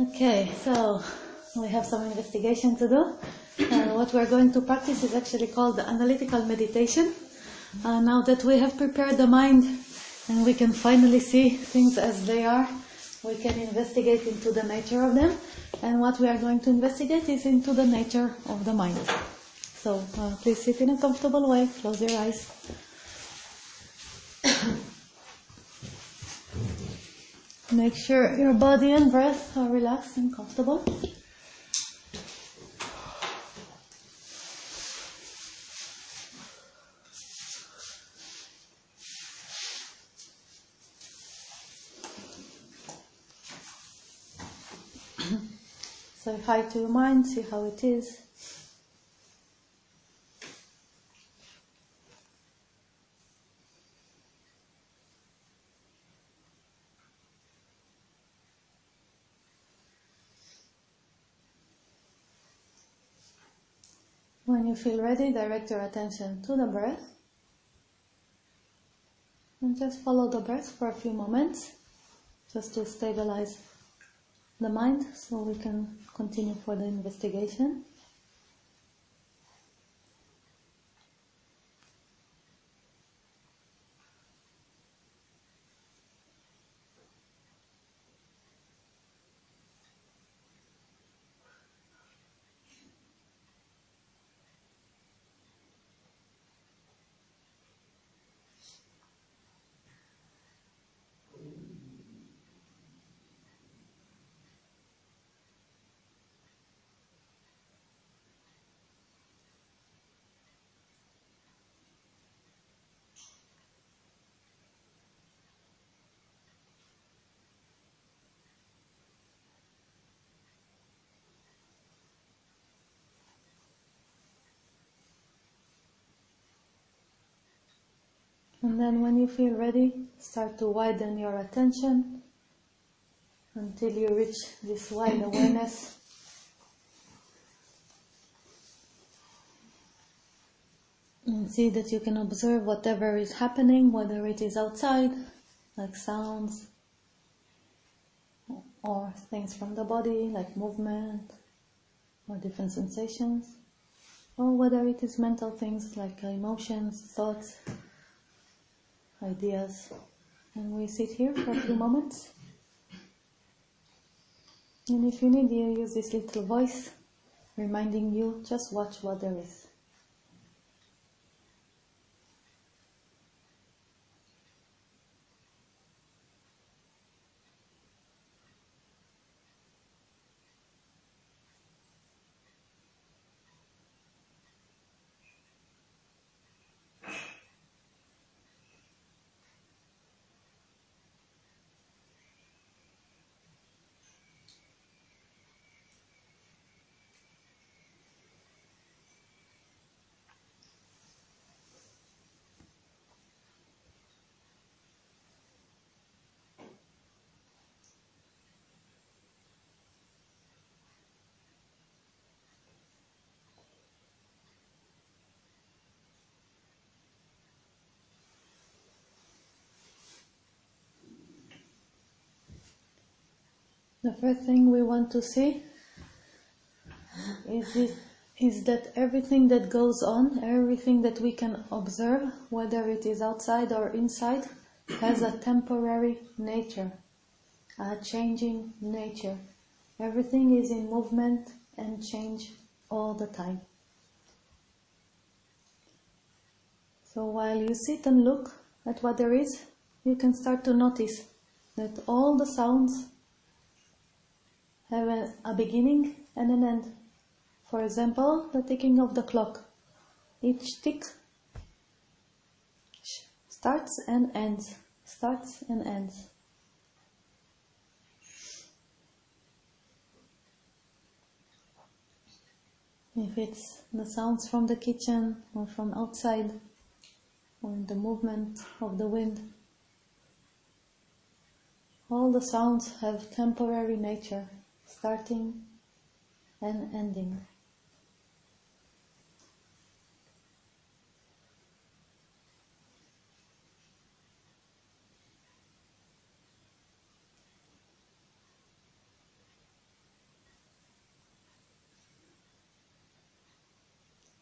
Okay, so we have some investigation to do. And what we're going to practice is actually called analytical meditation. Uh, now that we have prepared the mind and we can finally see things as they are, we can investigate into the nature of them. And what we are going to investigate is into the nature of the mind. So uh, please sit in a comfortable way, close your eyes. Make sure your body and breath are relaxed and comfortable. Say hi to your mind, see how it is. When you feel ready, direct your attention to the breath. And just follow the breath for a few moments, just to stabilize the mind so we can continue for the investigation. And then when you feel ready, start to widen your attention until you reach this wide awareness. And see that you can observe whatever is happening, whether it is outside, like sounds, or things from the body, like movement, or different sensations, or whether it is mental things like emotions, thoughts, ideas. And we sit here for a few moments. And if you need, you use this little voice reminding you just watch what there is. The first thing we want to see is, is that everything that goes on, everything that we can observe, whether it is outside or inside, has a temporary nature, a changing nature. Everything is in movement and change all the time. So while you sit and look at what there is, you can start to notice that all the sounds have a, a beginning and an end. For example, the ticking of the clock. Each tick starts and ends, starts and ends. If it's the sounds from the kitchen or from outside or the movement of the wind, all the sounds have temporary nature starting and ending.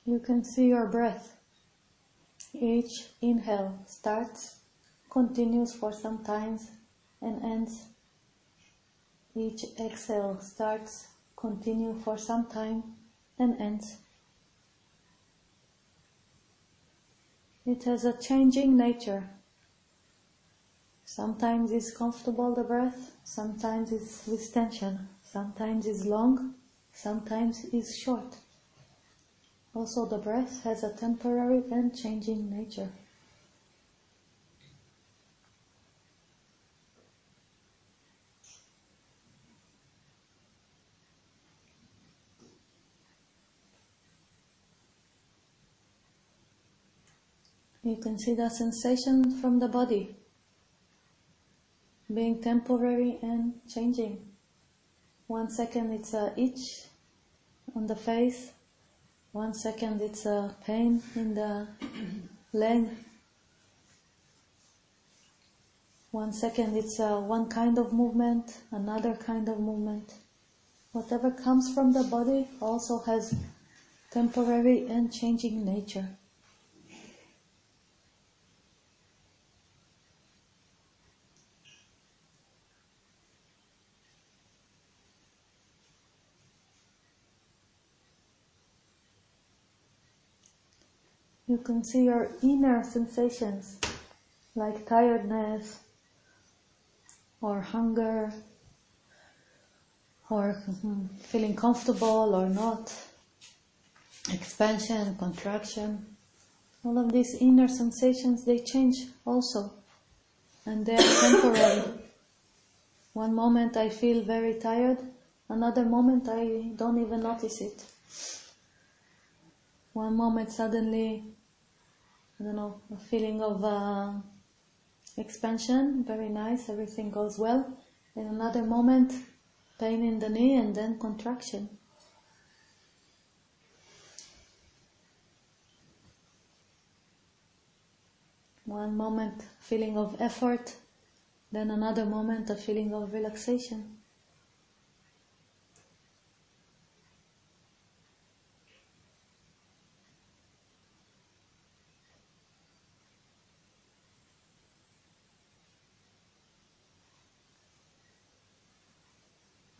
You can see your breath. Each inhale starts, continues for some times, and ends each exhale starts, continue for some time, and ends. It has a changing nature. Sometimes it's comfortable the breath, sometimes it's with tension, sometimes it's long, sometimes it's short. Also the breath has a temporary and changing nature. You can see the sensation from the body being temporary and changing. One second it's a itch on the face, one second it's a pain in the leg, one second it's a one kind of movement, another kind of movement. Whatever comes from the body also has temporary and changing nature. You can see your inner sensations like tiredness or hunger or mm, feeling comfortable or not, expansion, contraction. All of these inner sensations, they change also and they are temporary. One moment I feel very tired, another moment I don't even notice it. One moment suddenly I don't know, a feeling of uh, expansion, very nice, everything goes well. In another moment, pain in the knee and then contraction. One moment, feeling of effort, then another moment, a feeling of relaxation.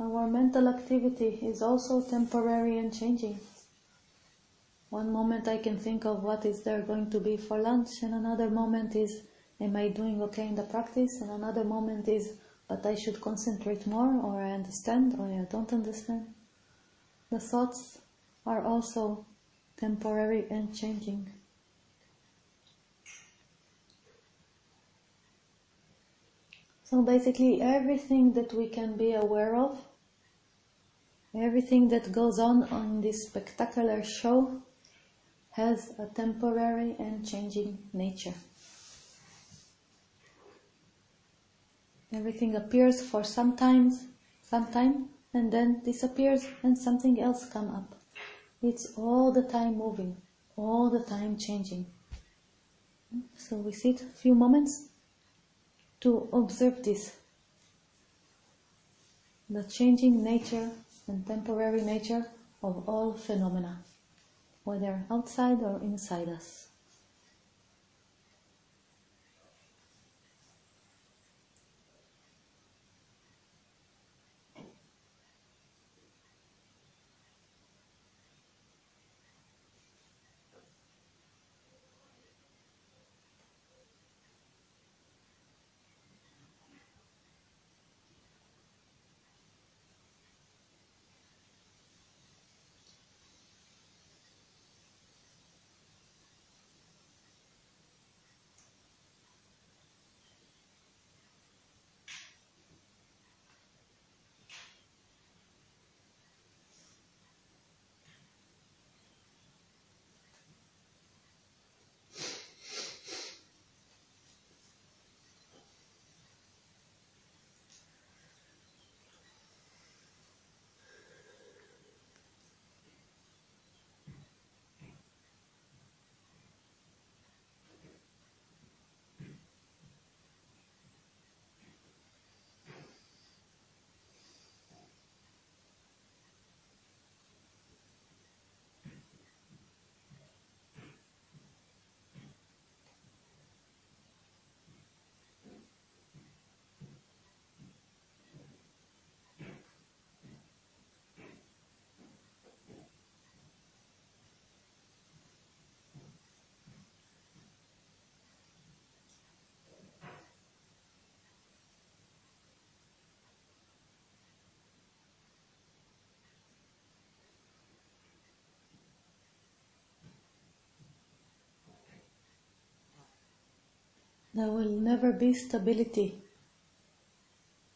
Our mental activity is also temporary and changing. One moment I can think of what is there going to be for lunch, and another moment is, am I doing okay in the practice? And another moment is, but I should concentrate more, or I understand, or I don't understand. The thoughts are also temporary and changing. So basically everything that we can be aware of Everything that goes on on this spectacular show has a temporary and changing nature. Everything appears for some times, some time, and then disappears and something else come up. It's all the time moving, all the time changing. So we sit a few moments to observe this. The changing nature and temporary nature of all phenomena, whether outside or inside us. There will never be stability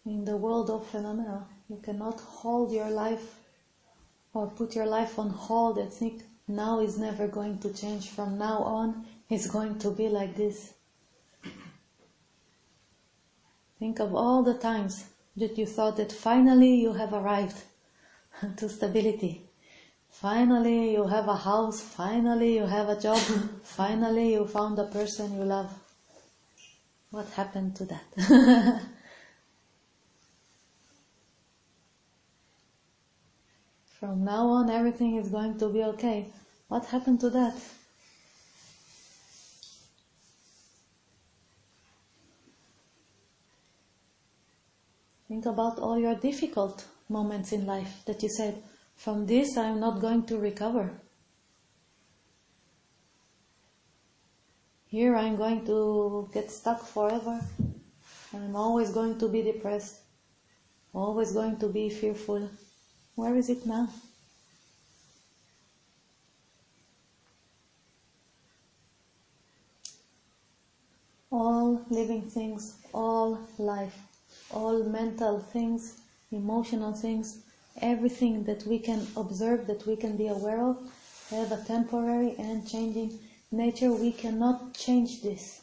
in the world of phenomena. You cannot hold your life or put your life on hold and think now is never going to change. From now on, it's going to be like this. Think of all the times that you thought that finally you have arrived to stability. Finally you have a house, finally you have a job, finally you found a person you love. What happened to that? From now on everything is going to be okay. What happened to that? Think about all your difficult moments in life that you said, from this I am not going to recover. Here I am going to get stuck forever. I'm always going to be depressed, always going to be fearful. Where is it now? All living things, all life all mental things, emotional things, everything that we can observe, that we can be aware of, have a temporary and changing nature. We cannot change this.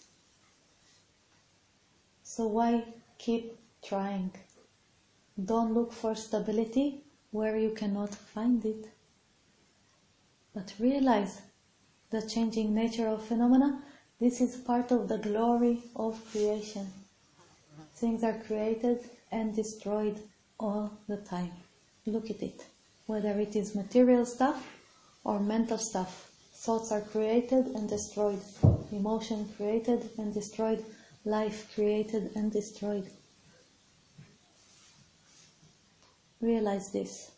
So why keep trying? Don't look for stability where you cannot find it. But realize the changing nature of phenomena. This is part of the glory of creation. Things are created and destroyed all the time. Look at it. Whether it is material stuff or mental stuff. Thoughts are created and destroyed. Emotion created and destroyed. Life created and destroyed. Realize this.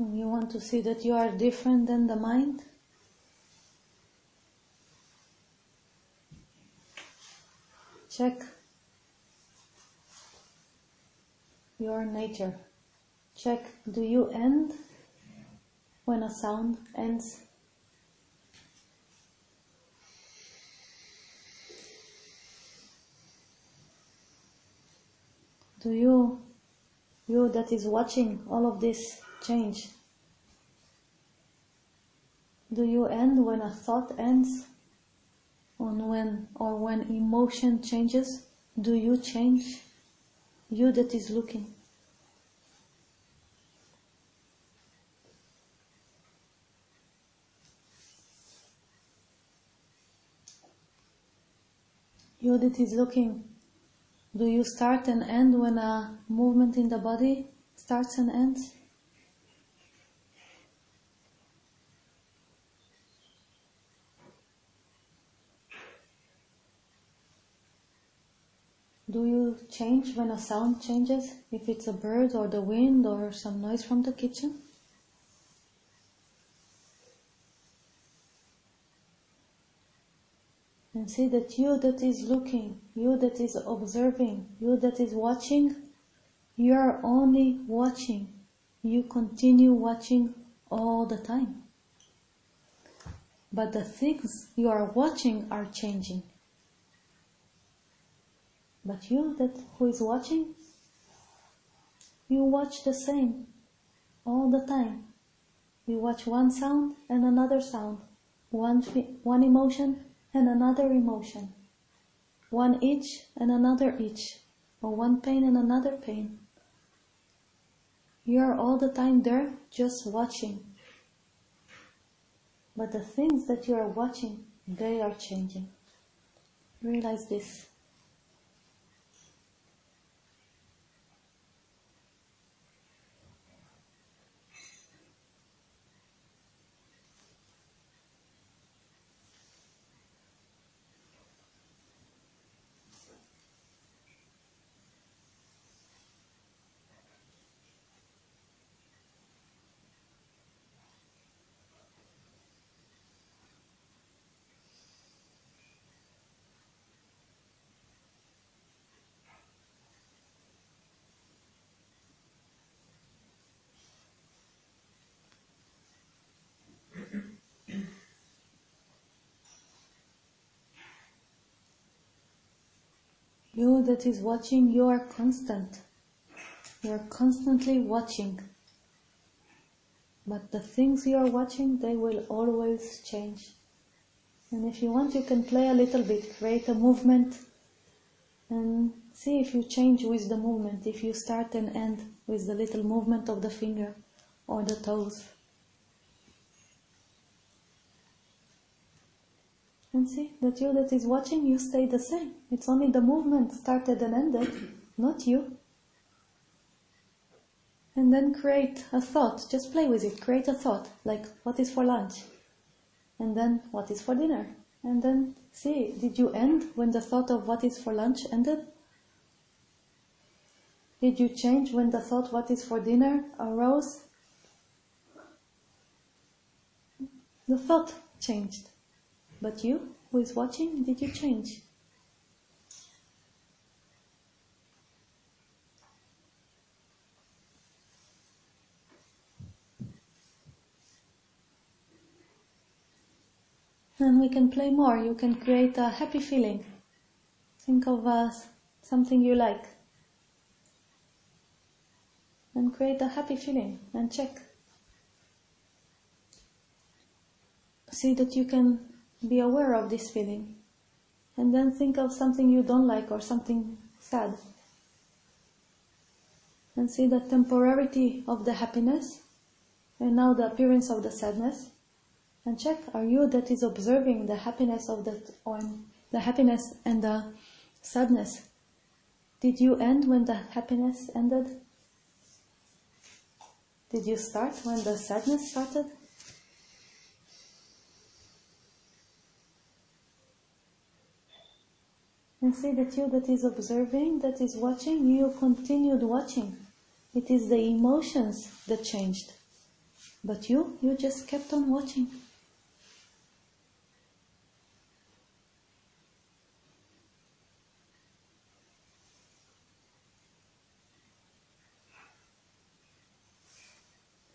You want to see that you are different than the mind? Check your nature. Check, do you end when a sound ends? Do you, you that is watching all of this, change? Do you end when a thought ends? On when or when emotion changes? Do you change? You that is looking. You that is looking. Do you start and end when a movement in the body starts and ends? Do you change when a sound changes? If it's a bird or the wind or some noise from the kitchen? And see that you that is looking, you that is observing, you that is watching, you are only watching. You continue watching all the time. But the things you are watching are changing. But you that who is watching, you watch the same all the time. You watch one sound and another sound, one one emotion and another emotion, one itch and another itch, or one pain and another pain. You're all the time there just watching. But the things that you are watching, they are changing. Realize this. That is watching, you are constant. You are constantly watching. But the things you are watching, they will always change. And if you want, you can play a little bit, create a movement, and see if you change with the movement, if you start and end with the little movement of the finger or the toes. And see that you that is watching, you stay the same. It's only the movement started and ended, not you. And then create a thought. Just play with it. Create a thought, like what is for lunch? And then what is for dinner? And then see, did you end when the thought of what is for lunch ended? Did you change when the thought what is for dinner arose? The thought changed. But you, who is watching, did you change? And we can play more. You can create a happy feeling. Think of uh, something you like. And create a happy feeling and check. See that you can be aware of this feeling. And then think of something you don't like or something sad. And see the temporarity of the happiness and now the appearance of the sadness. And check, are you that is observing the happiness of that or the happiness and the sadness? Did you end when the happiness ended? Did you start when the sadness started? And see that you that is observing, that is watching, you continued watching. It is the emotions that changed. But you, you just kept on watching.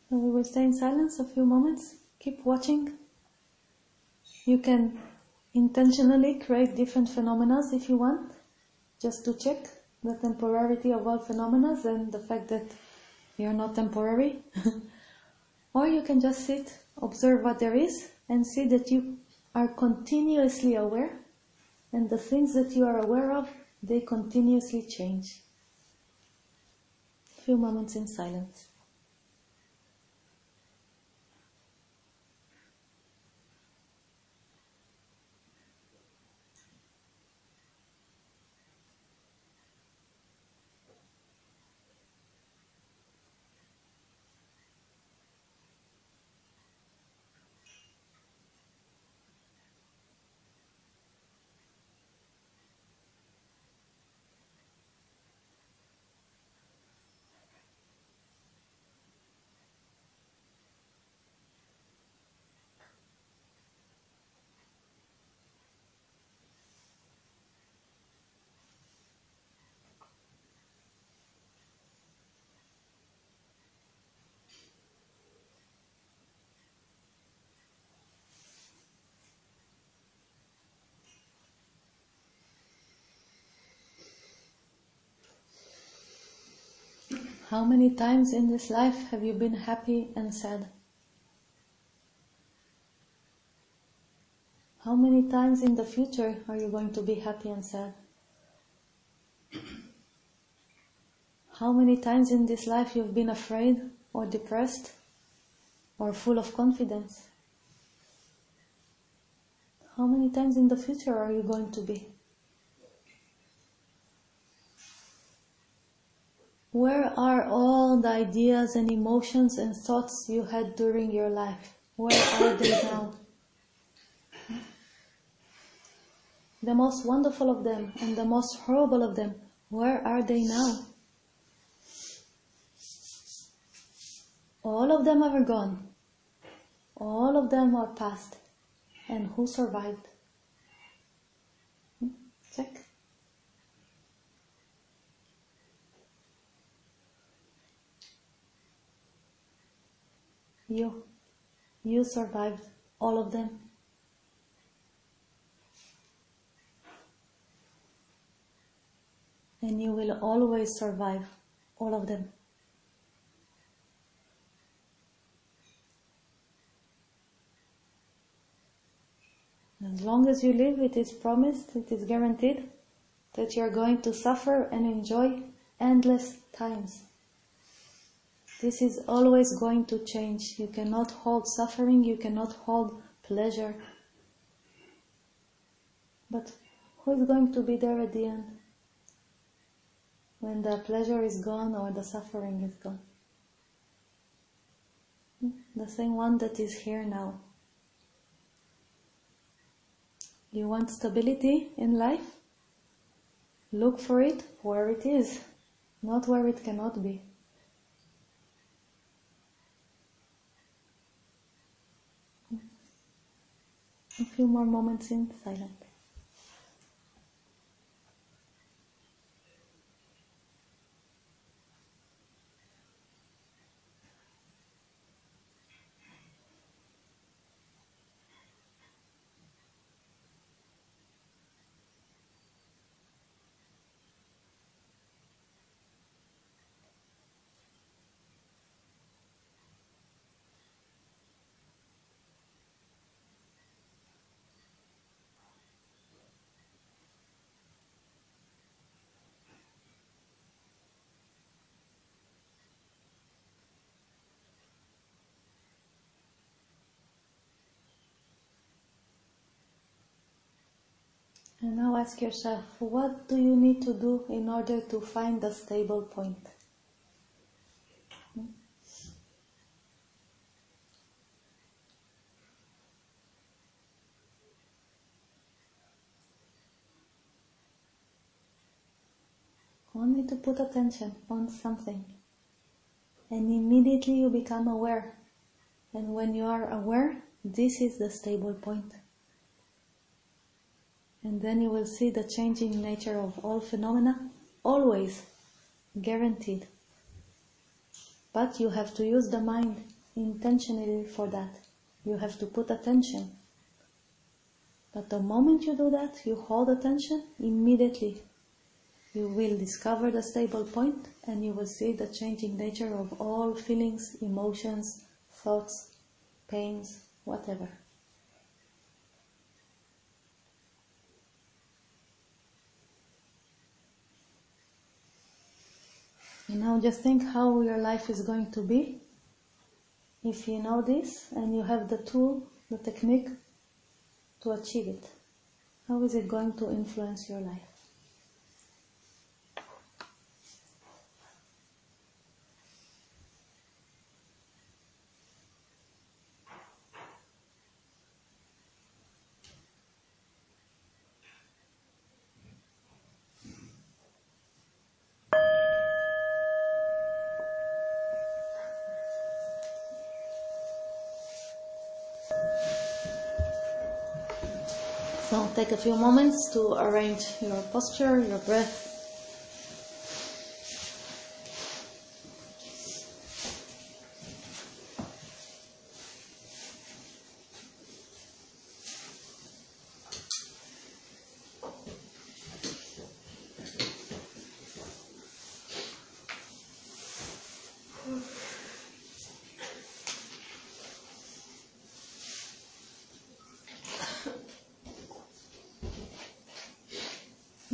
So we will stay in silence a few moments. Keep watching. You can intentionally create different phenomena if you want, just to check the temporarity of all phenomena and the fact that you're not temporary. or you can just sit, observe what there is, and see that you are continuously aware, and the things that you are aware of, they continuously change. A few moments in silence. How many times in this life have you been happy and sad? How many times in the future are you going to be happy and sad? How many times in this life you've been afraid or depressed or full of confidence? How many times in the future are you going to be? Where are all the ideas and emotions and thoughts you had during your life? Where are they now? The most wonderful of them and the most horrible of them, where are they now? All of them are gone. All of them are past. And who survived? Hmm? Check. You. You survived all of them. And you will always survive all of them. As long as you live, it is promised, it is guaranteed that you are going to suffer and enjoy endless times. This is always going to change. You cannot hold suffering, you cannot hold pleasure. But who is going to be there at the end? When the pleasure is gone or the suffering is gone? The same one that is here now. You want stability in life? Look for it where it is, not where it cannot be. A few more moments in silence. And now ask yourself, what do you need to do in order to find the stable point? Only to put attention on something. And immediately you become aware. And when you are aware, this is the stable point. And then you will see the changing nature of all phenomena, always guaranteed. But you have to use the mind intentionally for that. You have to put attention. But the moment you do that, you hold attention, immediately you will discover the stable point and you will see the changing nature of all feelings, emotions, thoughts, pains, whatever. And now just think how your life is going to be if you know this and you have the tool, the technique to achieve it. How is it going to influence your life? So take a few moments to arrange your posture, your breath.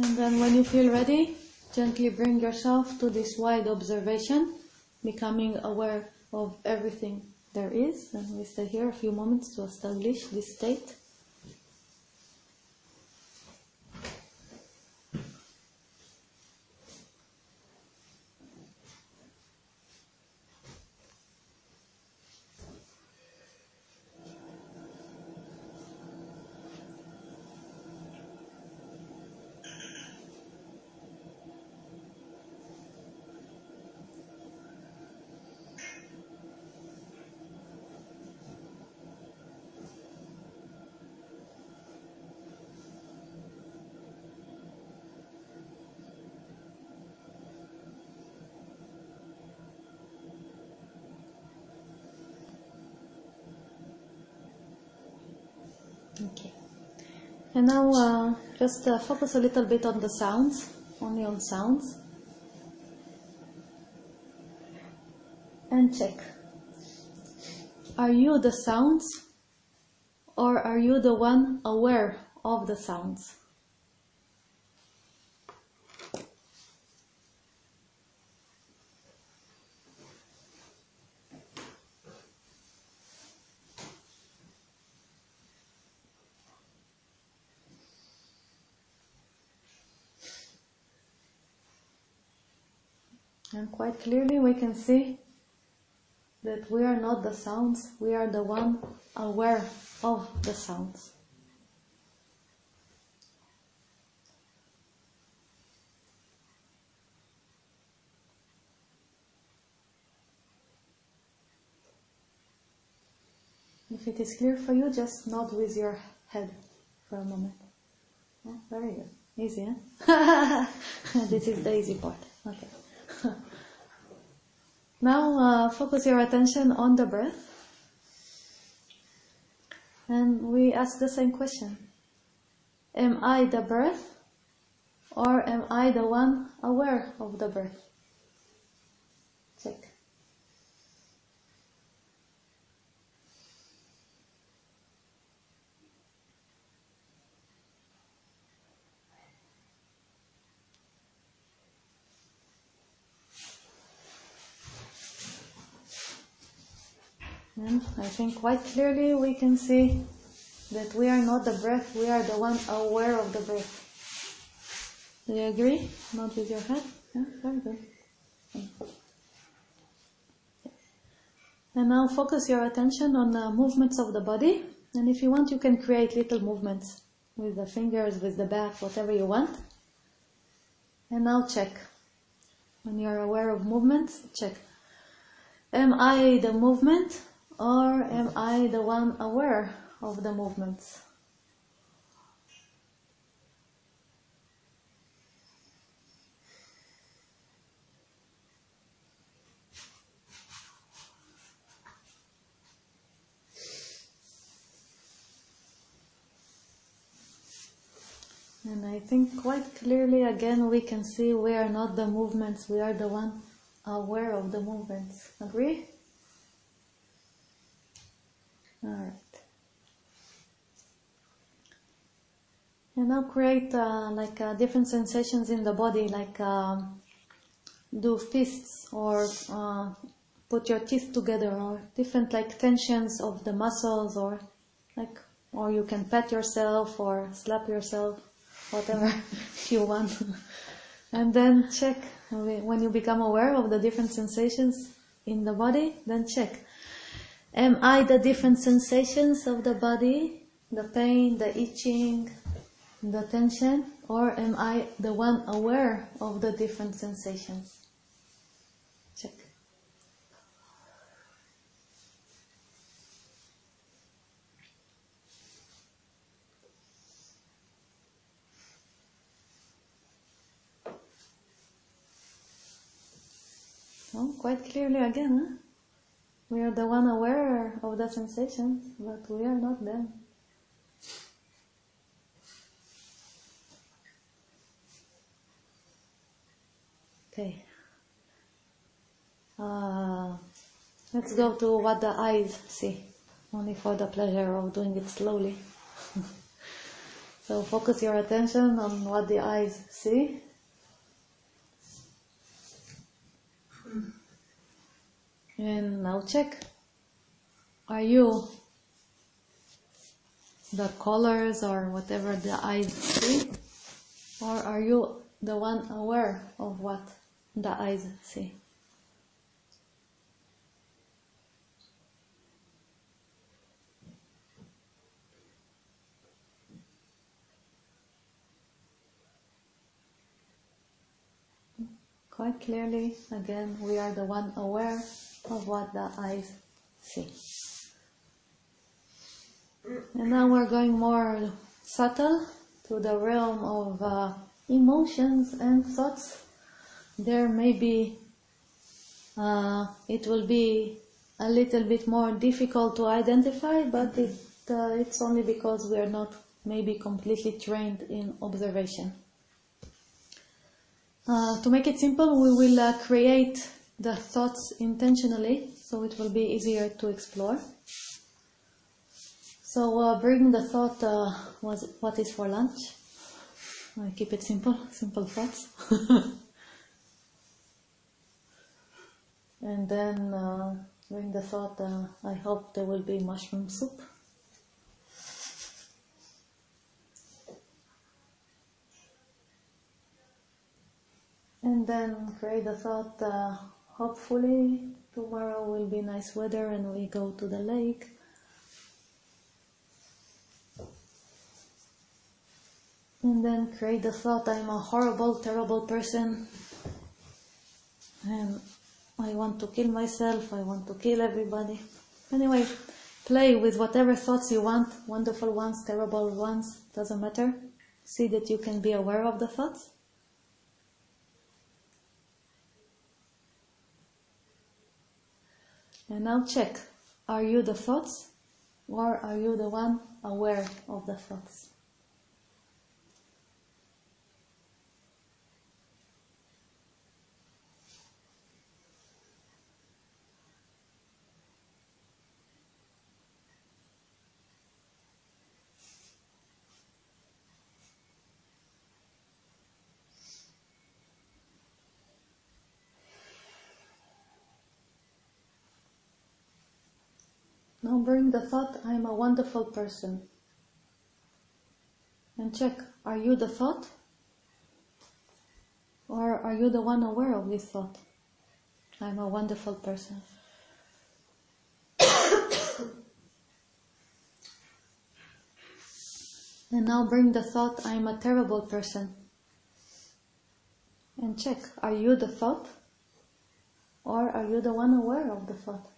And then when you feel ready, Gently bring yourself to this wide observation, becoming aware of everything there is. And we stay here a few moments to establish this state. And now uh, just uh, focus a little bit on the sounds, only on sounds. And check. Are you the sounds or are you the one aware of the sounds? And quite clearly we can see that we are not the sounds, we are the one aware of the sounds. If it is clear for you, just nod with your head for a moment. Yeah, very good. Easy, huh? this is the easy part. Okay. now uh, focus your attention on the breath. And we ask the same question. Am I the breath? Or am I the one aware of the breath? Check. And I think quite clearly we can see that we are not the breath, we are the one aware of the breath. Do you agree? Not with your head? Yeah, very good. And now focus your attention on the movements of the body. And if you want, you can create little movements with the fingers, with the back, whatever you want. And now check. When you're aware of movements, check. Am I the movement or am I the one aware of the movements? And I think quite clearly again we can see we are not the movements, we are the one aware of the movements. Agree? Alright. And now create uh, like uh, different sensations in the body, like um, do fists or uh, put your teeth together, or different like tensions of the muscles, or like, or you can pat yourself or slap yourself, whatever you want. and then check when you become aware of the different sensations in the body. Then check Am I the different sensations of the body, the pain, the itching, the tension, or am I the one aware of the different sensations? Check. Oh, quite clearly again, huh? We are the one aware of the sensations, but we are not them. Okay. Uh, let's go to what the eyes see, only for the pleasure of doing it slowly. so focus your attention on what the eyes see. And now check. Are you the colors or whatever the eyes see? Or are you the one aware of what the eyes see? Quite clearly, again, we are the one aware of what the eyes see. And now we're going more subtle to the realm of uh, emotions and thoughts. There may be, uh, it will be a little bit more difficult to identify, but it, uh, it's only because we are not maybe completely trained in observation. Uh, to make it simple, we will uh, create the thoughts intentionally, so it will be easier to explore. So uh, bring the thought, uh, was what is for lunch? I keep it simple, simple thoughts. and then uh, bring the thought, uh, I hope there will be mushroom soup. And then create the thought, uh, hopefully tomorrow will be nice weather and we go to the lake. And then create the thought, I'm a horrible, terrible person. And I want to kill myself, I want to kill everybody. Anyway, play with whatever thoughts you want, wonderful ones, terrible ones, doesn't matter. See that you can be aware of the thoughts. And now check. Are you the thoughts or are you the one aware of the thoughts? Now bring the thought, I am a wonderful person. And check, are you the thought? Or are you the one aware of this thought? I'm a wonderful person. and now bring the thought, I'm a terrible person. And check, are you the thought? Or are you the one aware of the thought?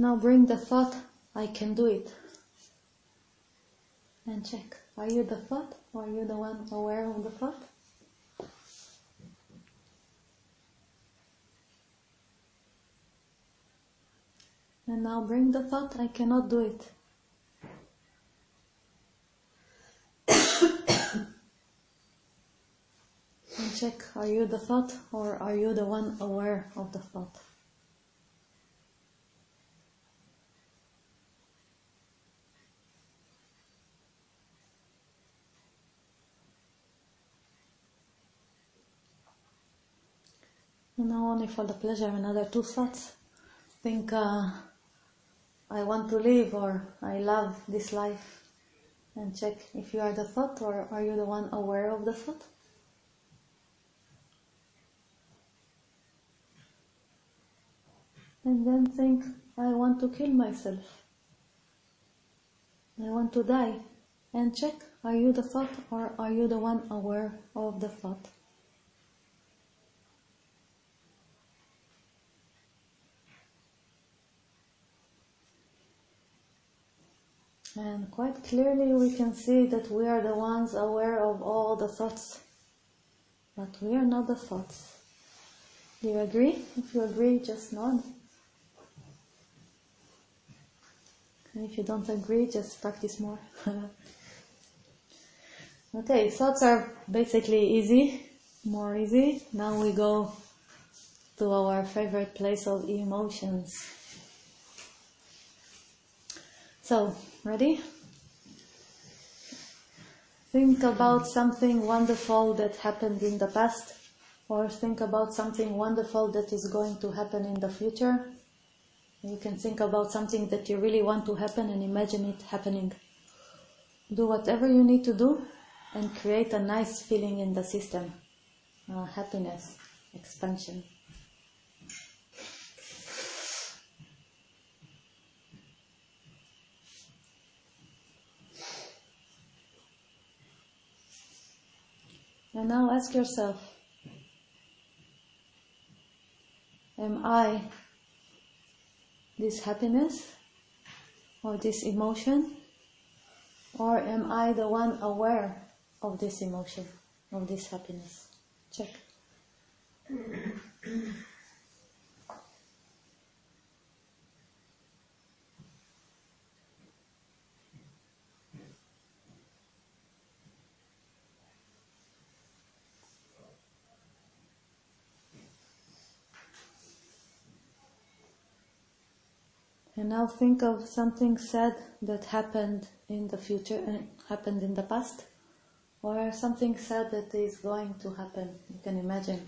Now bring the thought, I can do it. And check, are you the thought or are you the one aware of the thought? And now bring the thought, I cannot do it. and check, are you the thought or are you the one aware of the thought? Now only for the pleasure, of another two thoughts. Think, uh, I want to live or I love this life. And check if you are the thought or are you the one aware of the thought. And then think, I want to kill myself. I want to die. And check, are you the thought or are you the one aware of the thought? And quite clearly we can see that we are the ones aware of all the thoughts. But we are not the thoughts. Do you agree? If you agree, just nod. And if you don't agree, just practice more. okay, thoughts are basically easy, more easy. Now we go to our favorite place of emotions. So, ready? Think about something wonderful that happened in the past, or think about something wonderful that is going to happen in the future. You can think about something that you really want to happen and imagine it happening. Do whatever you need to do and create a nice feeling in the system. Uh, happiness, expansion. And now ask yourself, am I this happiness or this emotion? Or am I the one aware of this emotion, of this happiness? Check. Now think of something sad that happened in the future uh, happened in the past, or something sad that is going to happen. You can imagine.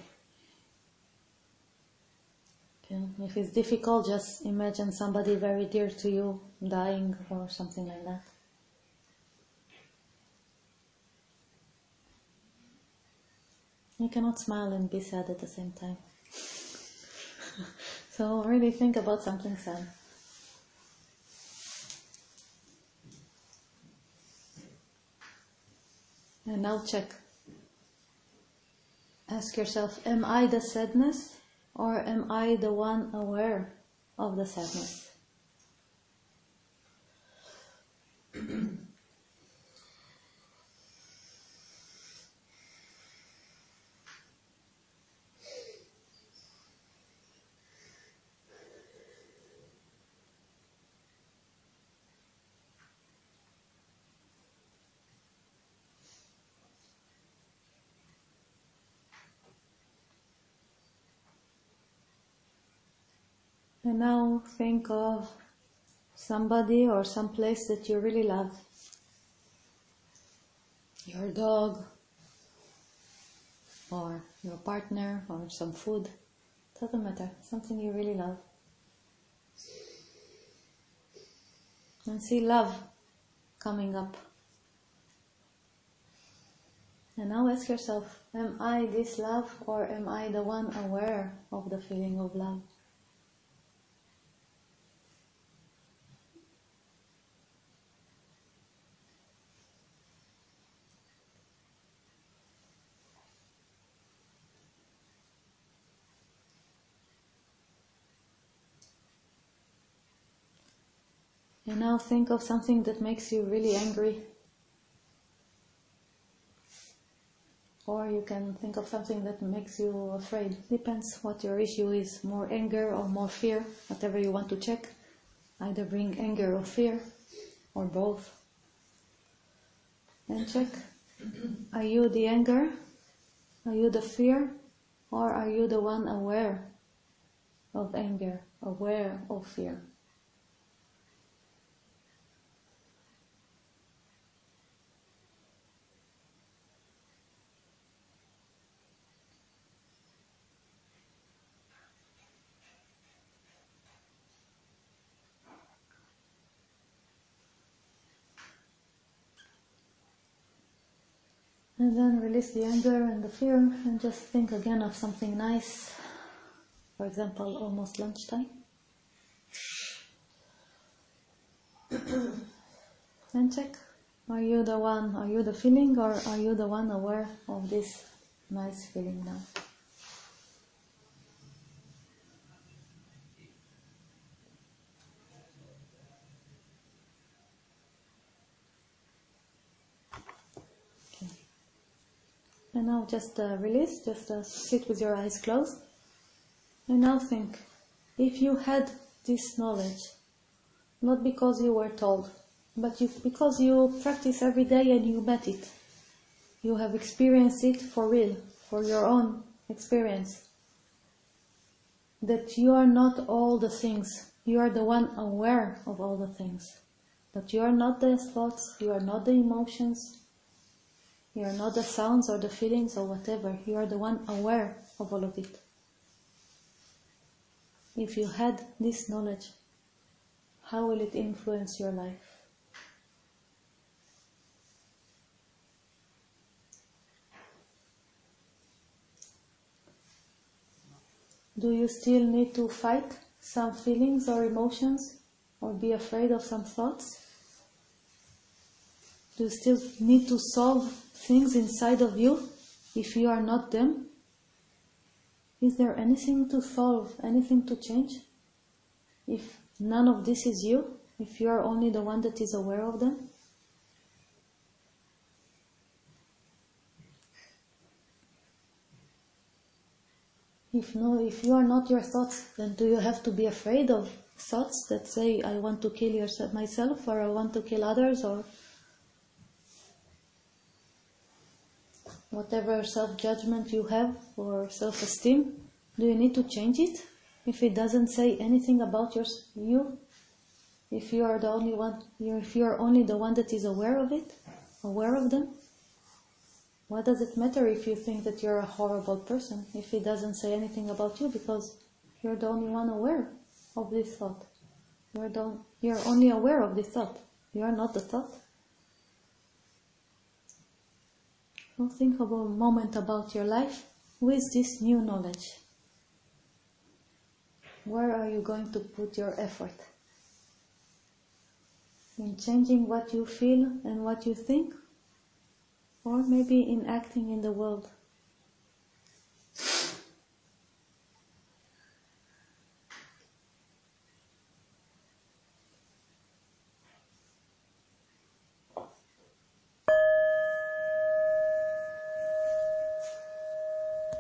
If it's difficult, just imagine somebody very dear to you dying or something like that. You cannot smile and be sad at the same time. so really think about something sad. And now check. Ask yourself, am I the sadness or am I the one aware of the sadness? And now think of somebody or some place that you really love. Your dog, or your partner, or some food. Doesn't matter. Something you really love. And see love coming up. And now ask yourself, am I this love or am I the one aware of the feeling of love? And now think of something that makes you really angry. Or you can think of something that makes you afraid. Depends what your issue is. More anger or more fear, whatever you want to check. Either bring anger or fear, or both. And check. Are you the anger? Are you the fear? Or are you the one aware of anger, aware of fear? And then release the anger and the fear and just think again of something nice. For example, almost lunchtime. and check. Are you the one, are you the feeling or are you the one aware of this nice feeling now? And now just uh, release, just uh, sit with your eyes closed. And now think, if you had this knowledge, not because you were told, but you, because you practice every day and you met it, you have experienced it for real, for your own experience, that you are not all the things, you are the one aware of all the things. that you are not the thoughts, you are not the emotions, you are not the sounds or the feelings or whatever. You are the one aware of all of it. If you had this knowledge, how will it influence your life? Do you still need to fight some feelings or emotions or be afraid of some thoughts? Do you still need to solve things inside of you if you are not them? Is there anything to solve, anything to change? If none of this is you, if you are only the one that is aware of them? If no, if you are not your thoughts, then do you have to be afraid of thoughts that say, I want to kill yourself, myself, or I want to kill others, or whatever self-judgment you have or self-esteem, do you need to change it? If it doesn't say anything about your, you, if you are the only one, if you are only the one that is aware of it, aware of them, what does it matter if you think that you're a horrible person if it doesn't say anything about you because you're the only one aware of this thought. You're, the, you're only aware of this thought. You are not the thought. So think about a moment about your life with this new knowledge. Where are you going to put your effort? In changing what you feel and what you think? Or maybe in acting in the world